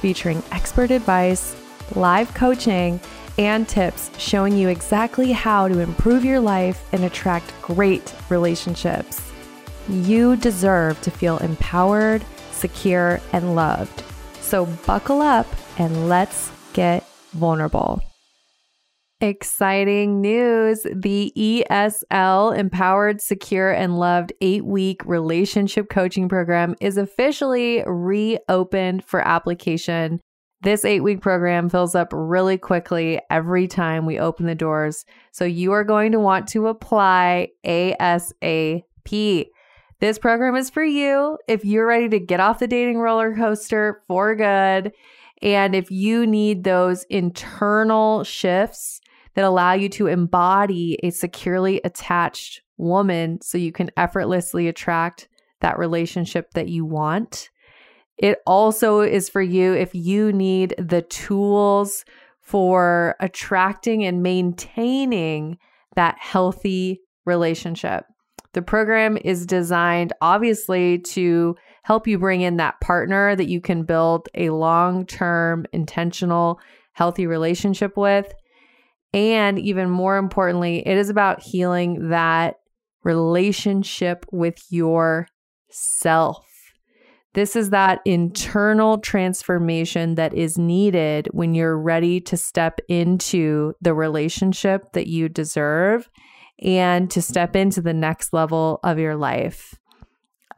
featuring expert advice, live coaching, and tips showing you exactly how to improve your life and attract great relationships. You deserve to feel empowered, secure, and loved. So buckle up and let's get vulnerable. Exciting news. The ESL Empowered, Secure, and Loved eight week relationship coaching program is officially reopened for application. This eight week program fills up really quickly every time we open the doors. So you are going to want to apply ASAP. This program is for you if you're ready to get off the dating roller coaster for good. And if you need those internal shifts that allow you to embody a securely attached woman so you can effortlessly attract that relationship that you want. It also is for you if you need the tools for attracting and maintaining that healthy relationship. The program is designed obviously to help you bring in that partner that you can build a long term, intentional, healthy relationship with. And even more importantly, it is about healing that relationship with yourself. This is that internal transformation that is needed when you're ready to step into the relationship that you deserve and to step into the next level of your life.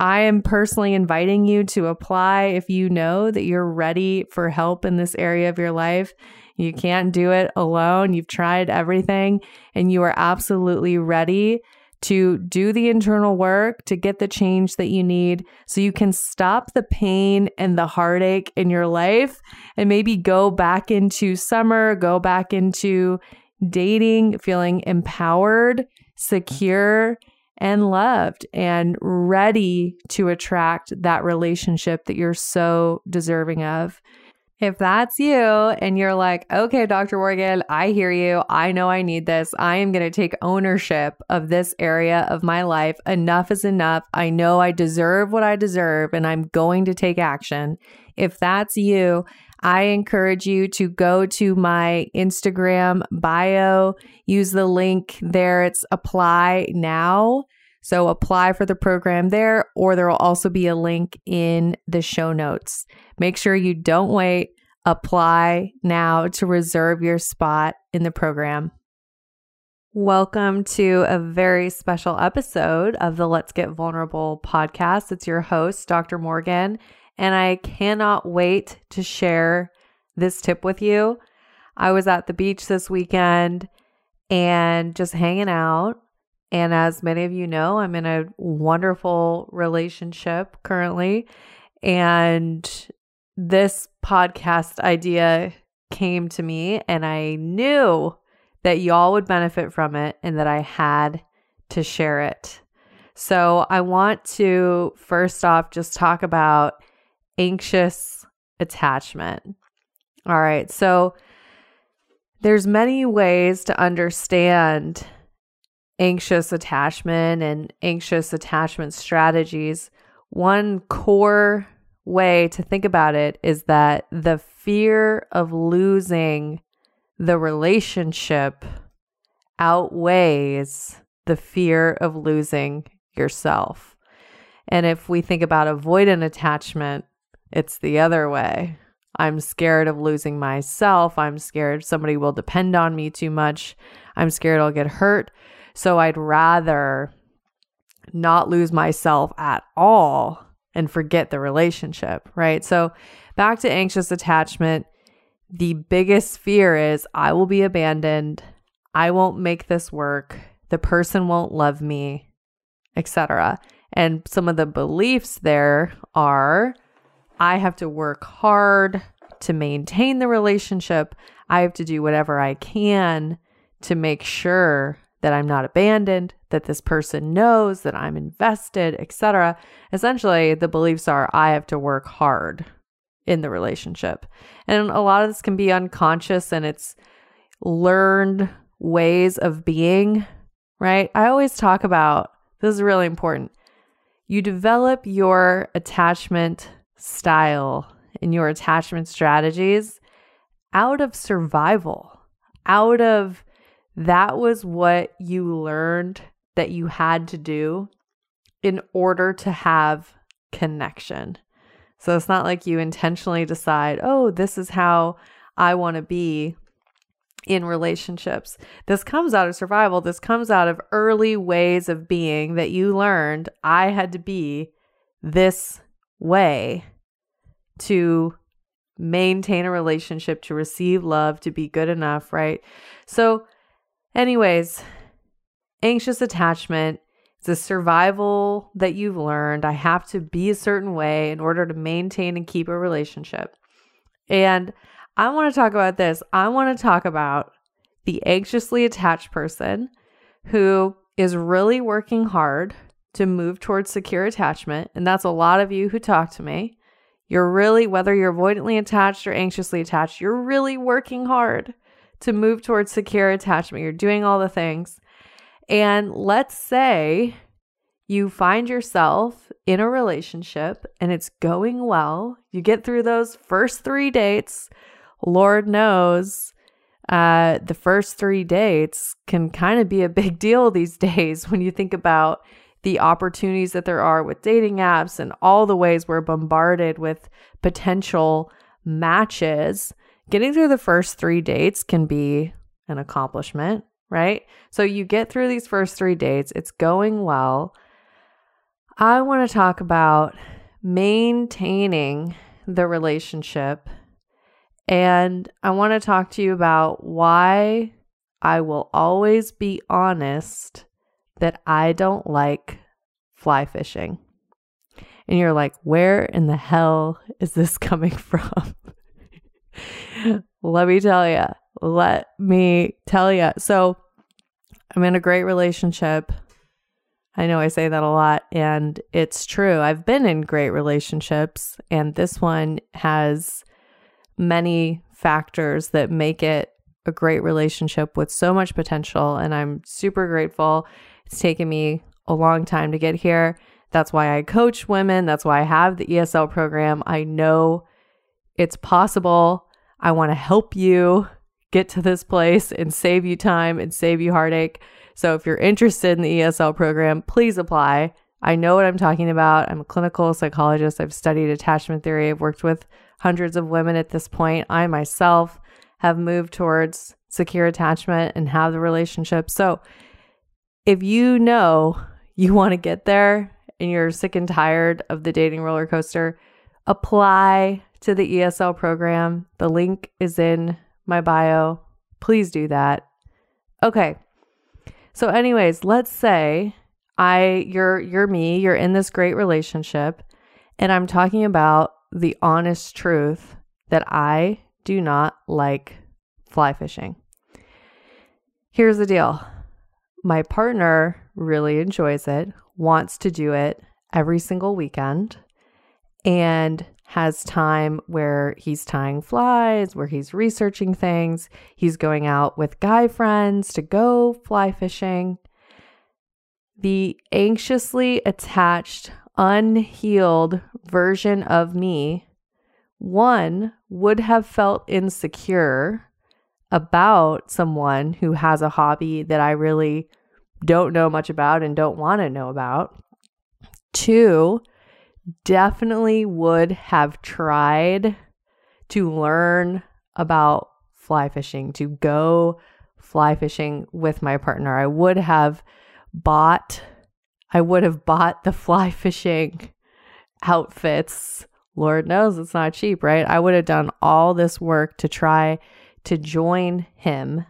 I am personally inviting you to apply if you know that you're ready for help in this area of your life you can't do it alone. You've tried everything and you are absolutely ready to do the internal work to get the change that you need so you can stop the pain and the heartache in your life and maybe go back into summer, go back into dating, feeling empowered, secure, and loved and ready to attract that relationship that you're so deserving of. If that's you and you're like, okay, Dr. Morgan, I hear you. I know I need this. I am going to take ownership of this area of my life. Enough is enough. I know I deserve what I deserve and I'm going to take action. If that's you, I encourage you to go to my Instagram bio, use the link there. It's apply now. So apply for the program there, or there will also be a link in the show notes. Make sure you don't wait. Apply now to reserve your spot in the program. Welcome to a very special episode of the Let's Get Vulnerable podcast. It's your host, Dr. Morgan, and I cannot wait to share this tip with you. I was at the beach this weekend and just hanging out and as many of you know, I'm in a wonderful relationship currently. And this podcast idea came to me, and I knew that y'all would benefit from it and that I had to share it. So I want to first off just talk about anxious attachment. All right. So there's many ways to understand anxious attachment and anxious attachment strategies, one core way to think about it is that the fear of losing the relationship outweighs the fear of losing yourself. And if we think about avoidant attachment, it's the other way. I'm scared of losing myself. I'm scared somebody will depend on me too much. I'm scared I'll get hurt. So I'd rather not lose myself at all and forget the relationship, right? So back to anxious attachment, the biggest fear is I will be abandoned. I won't make this work. The person won't love me, etc. And some of the beliefs there are I have to work hard to maintain the relationship. I have to do whatever I can to make sure that I'm not abandoned, that this person knows that I'm invested, etc. Essentially, the beliefs are I have to work hard in the relationship. And a lot of this can be unconscious and it's learned ways of being, right? I always talk about this is really important. You develop your attachment style and your attachment strategies out of survival, out of that was what you learned that you had to do in order to have connection. So it's not like you intentionally decide, oh, this is how I want to be in relationships. This comes out of survival. This comes out of early ways of being that you learned I had to be this way to maintain a relationship, to receive love, to be good enough, right? So, anyways, anxious attachment. It's a survival that you've learned. I have to be a certain way in order to maintain and keep a relationship. And I want to talk about this. I want to talk about the anxiously attached person who is really working hard to move towards secure attachment. And that's a lot of you who talk to me. You're really, whether you're avoidantly attached or anxiously attached, you're really working hard to move towards secure attachment. You're doing all the things. And let's say you find yourself in a relationship and it's going well. You get through those first three dates Lord knows uh, the first three dates can kind of be a big deal these days when you think about the opportunities that there are with dating apps and all the ways we're bombarded with potential matches. Getting through the first three dates can be an accomplishment, right? So you get through these first three dates, it's going well. I want to talk about maintaining the relationship and I want to talk to you about why I will always be honest that I don't like fly fishing. And you're like, where in the hell is this coming from? Let me tell you. Let me tell you. So, I'm in a great relationship. I know I say that a lot, and it's true. I've been in great relationships, and this one has many factors that make it a great relationship with so much potential. And I'm super grateful. It's taken me a long time to get here. That's why I coach women. That's why I have the ESL program. I know it's possible. I want to help you get to this place and save you time and save you heartache. So if you're interested in the ESL program, please apply. I know what I'm talking about. I'm a clinical psychologist. I've studied attachment theory. I've worked with hundreds of women at this point. I myself have moved towards secure attachment and have the relationship. So if you know you want to get there and you're sick and tired of the dating roller coaster, apply to the ESL program. The link is in my bio. Please do that. Okay. So anyways, let's say I you're you're me, you're in this great relationship and I'm talking about the honest truth that I do not like fly fishing. Here's the deal my partner really enjoys it, wants to do it every single weekend, and has time where he's tying flies, where he's researching things. He's going out with guy friends to go fly fishing. The anxiously attached unhealed version of me, one would have felt insecure about someone who has a hobby that I really don't know much about and don't want to know about. Two, definitely would have tried to learn about fly fishing, to go fly fishing with my partner. I would have bought I would have bought the fly fishing outfits. Lord knows it's not cheap, right? I would have done all this work to try to join him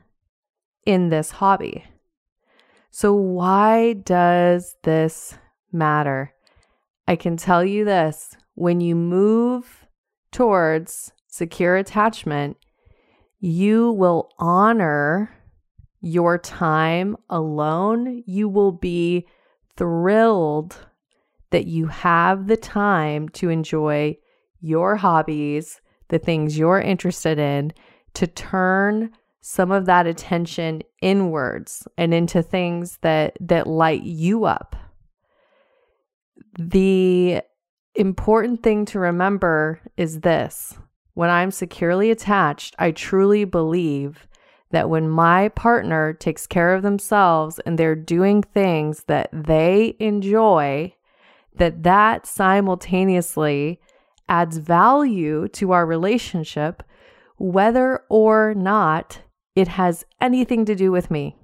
in this hobby. So, why does this matter? I can tell you this when you move towards secure attachment, you will honor your time alone. You will be thrilled that you have the time to enjoy your hobbies, the things you're interested in, to turn some of that attention inwards and into things that that light you up. The important thing to remember is this. When I'm securely attached, I truly believe that when my partner takes care of themselves and they're doing things that they enjoy, that that simultaneously adds value to our relationship, whether or not it has anything to do with me.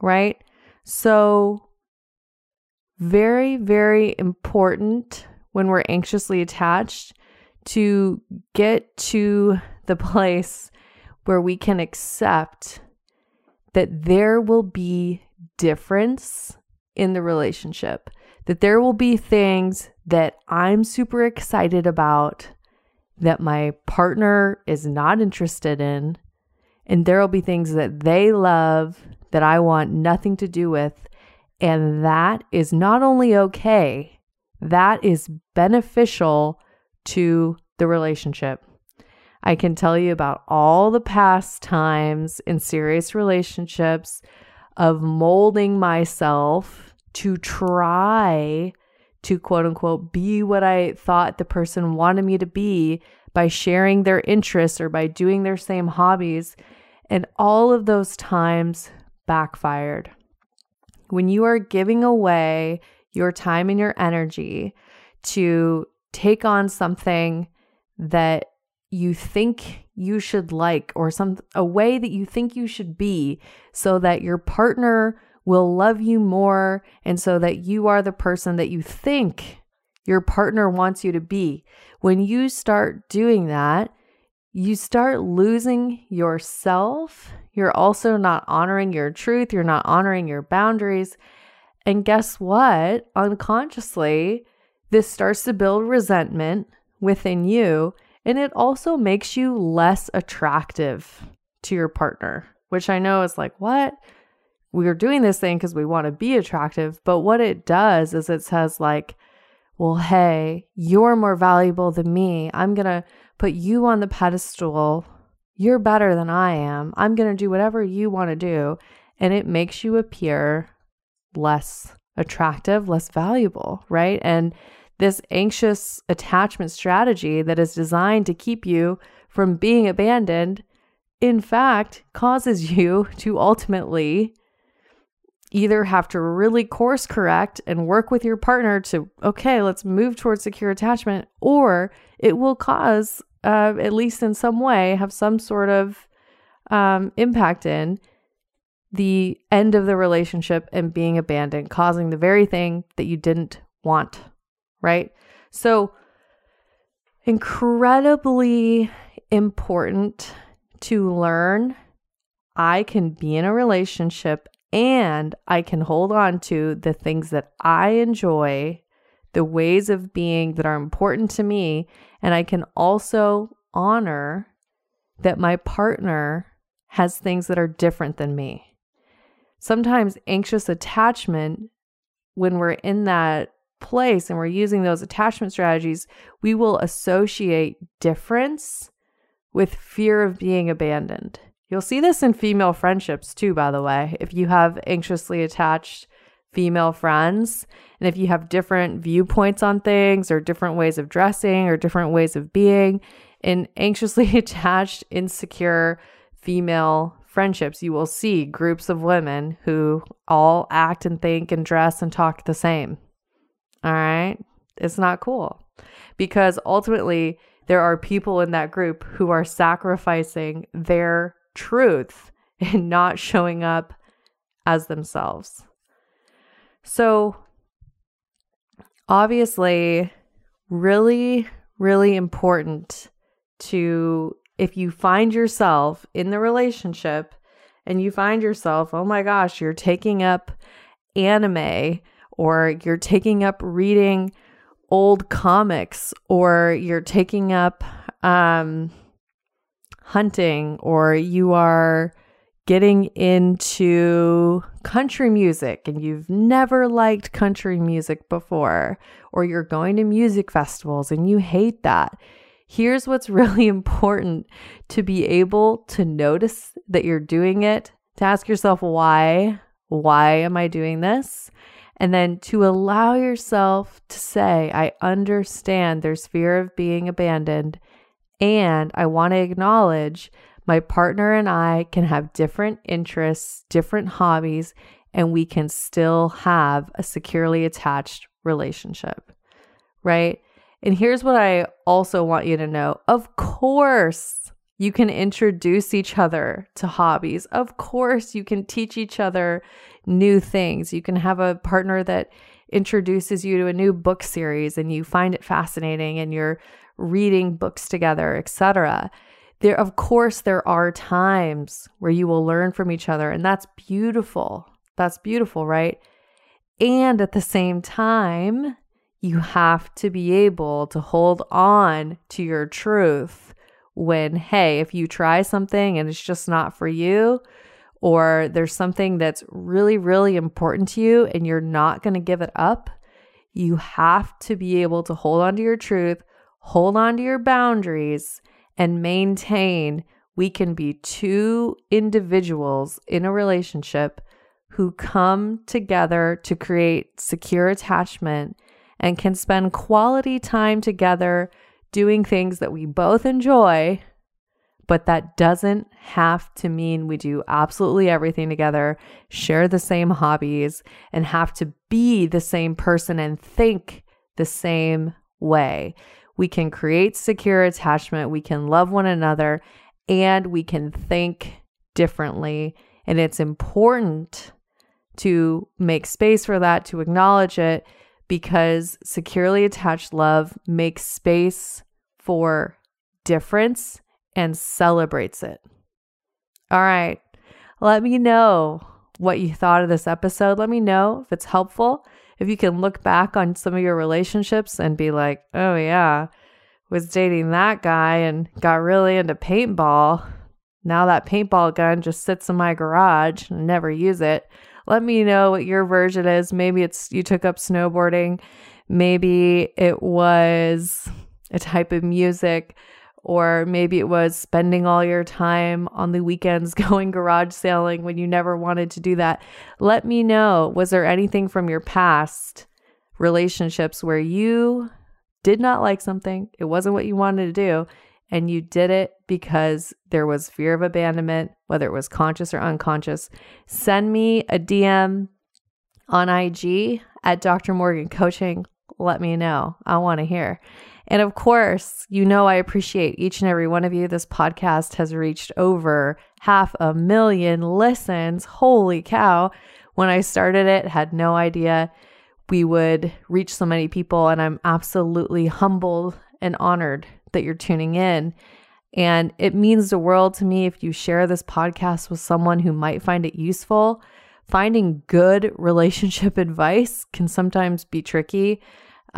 Right? So, very, very important when we're anxiously attached to get to the place where we can accept that there will be difference in the relationship, that there will be things that I'm super excited about that my partner is not interested in, and there will be things that they love that I want nothing to do with. And that is not only okay, that is beneficial to the relationship. I can tell you about all the past times in serious relationships of molding myself to try to quote unquote be what I thought the person wanted me to be by sharing their interests or by doing their same hobbies. And all of those times backfired. When you are giving away your time and your energy to take on something that you think you should like or some a way that you think you should be so that your partner will love you more and so that you are the person that you think your partner wants you to be. When you start doing that, you start losing yourself. You're also not honoring your truth, you're not honoring your boundaries. And guess what? Unconsciously, this starts to build resentment within you and it also makes you less attractive to your partner, which I know is like, what? We're doing this thing because we want to be attractive. But what it does is it says, like, well, hey, you're more valuable than me. I'm going to put you on the pedestal. You're better than I am. I'm going to do whatever you want to do. And it makes you appear less attractive, less valuable, right? And this anxious attachment strategy that is designed to keep you from being abandoned, in fact, causes you to ultimately either have to really course correct and work with your partner to, okay, let's move towards secure attachment, or it will cause, uh, at least in some way, have some sort of um, impact in the end of the relationship and being abandoned, causing the very thing that you didn't want right? So, incredibly important to learn I can be in a relationship and I can hold on to the things that I enjoy, the ways of being that are important to me, and I can also honor that my partner has things that are different than me. Sometimes anxious attachment, when we're in that place and we're using those attachment strategies, we will associate difference with fear of being abandoned. You'll see this in female friendships too, by the way. If you have anxiously attached female friends, and if you have different viewpoints on things, or different ways of dressing, or different ways of being, in anxiously attached, insecure female friendships, you will see groups of women who all act and think and dress and talk the same. All right. It's not cool because ultimately there are people in that group who are sacrificing their truth and not showing up as themselves. So, obviously, really, really important to if you find yourself in the relationship and you find yourself, oh my gosh, you're taking up anime or you're taking up reading old comics, or you're taking up um, hunting or you are getting into country music and you've never liked country music before, or you're going to music festivals and you hate that, here's what's really important to be able to notice that you're doing it, to ask yourself, why? Why am I doing this? And then to allow yourself to say, I understand there's fear of being abandoned. And I want to acknowledge my partner and I can have different interests, different hobbies, and we can still have a securely attached relationship, right? And here's what I also want you to know of course, you can introduce each other to hobbies. Of course, you can teach each other new things. You can have a partner that introduces you to a new book series and you find it fascinating and you're reading books together, etc. There, of course, there are times where you will learn from each other, and that's beautiful. That's beautiful, right? And at the same time, you have to be able to hold on to your truth when, hey, if you try something and it's just not for you, or there's something that's really, really important to you and you're not going to give it up, you have to be able to hold on to your truth, hold on to your boundaries, and maintain we can be two individuals in a relationship who come together to create secure attachment and can spend quality time together doing things that we both enjoy. But that doesn't have to mean we do absolutely everything together, share the same hobbies, and have to be the same person and think the same way. We can create secure attachment, we can love one another, and we can think differently. And it's important to make space for that, to acknowledge it, because securely attached love makes space for difference and celebrates it. All right. Let me know what you thought of this episode. Let me know if it's helpful if you can look back on some of your relationships and be like, oh, yeah, was dating that guy and got really into paintball. Now that paintball gun just sits in my garage and never use it. Let me know what your version is. Maybe it's you took up snowboarding. Maybe it was a type of music or maybe it was spending all your time on the weekends going garage sailing when you never wanted to do that. Let me know. Was there anything from your past relationships where you did not like something, it wasn't what you wanted to do, and you did it because there was fear of abandonment, whether it was conscious or unconscious? Send me a DM on IG at Dr. Morgan Coaching. Let me know. I want to hear. And of course, you know, I appreciate each and every one of you. This podcast has reached over half a million listens. Holy cow. When I started it, had no idea we would reach so many people. And I'm absolutely humbled and honored that you're tuning in. And it means the world to me if you share this podcast with someone who might find it useful. Finding good relationship advice can sometimes be tricky.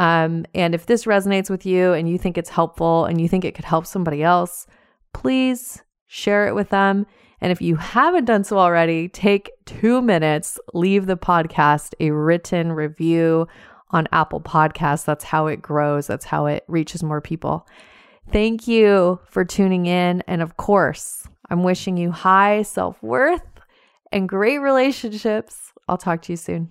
Um, and if this resonates with you and you think it's helpful and you think it could help somebody else, please share it with them. And if you haven't done so already, take two minutes, leave the podcast a written review on Apple Podcasts. That's how it grows, that's how it reaches more people. Thank you for tuning in. And of course, I'm wishing you high self worth and great relationships. I'll talk to you soon.